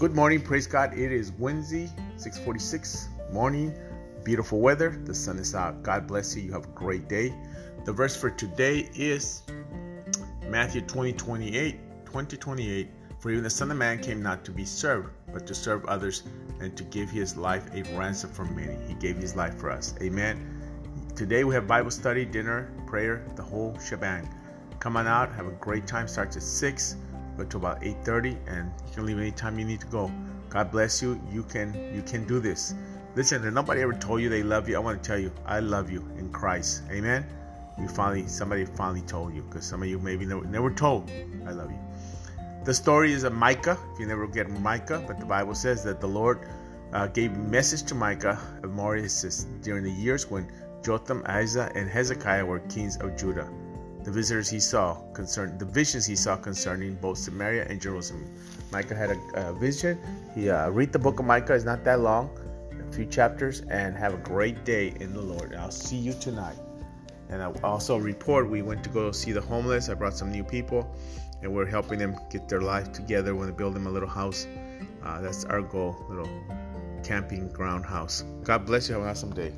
Good morning, praise God. It is Wednesday, 646 morning. Beautiful weather. The sun is out. God bless you. You have a great day. The verse for today is Matthew 20, 28, 20, 28. For even the Son of Man came not to be served, but to serve others and to give his life a ransom for many. He gave his life for us. Amen. Today we have Bible study, dinner, prayer, the whole shebang. Come on out, have a great time. Starts at 6 to about 8:30 and you can leave anytime you need to go. God bless you. You can you can do this. Listen, if nobody ever told you they love you, I want to tell you, I love you in Christ. Amen. You finally somebody finally told you because some of you maybe never, never told I love you. The story is of Micah. If you never get Micah, but the Bible says that the Lord uh, gave message to Micah of Moriah during the years when Jotham, Ahijah, and Hezekiah were kings of Judah the visitors he saw concern the visions he saw concerning both Samaria and Jerusalem. Micah had a, a vision. He uh, read the book of Micah. It's not that long, a few chapters, and have a great day in the Lord. I'll see you tonight. And I also report we went to go see the homeless. I brought some new people, and we're helping them get their life together. We're going to build them a little house. Uh, that's our goal, little camping ground house. God bless you. Have an awesome day.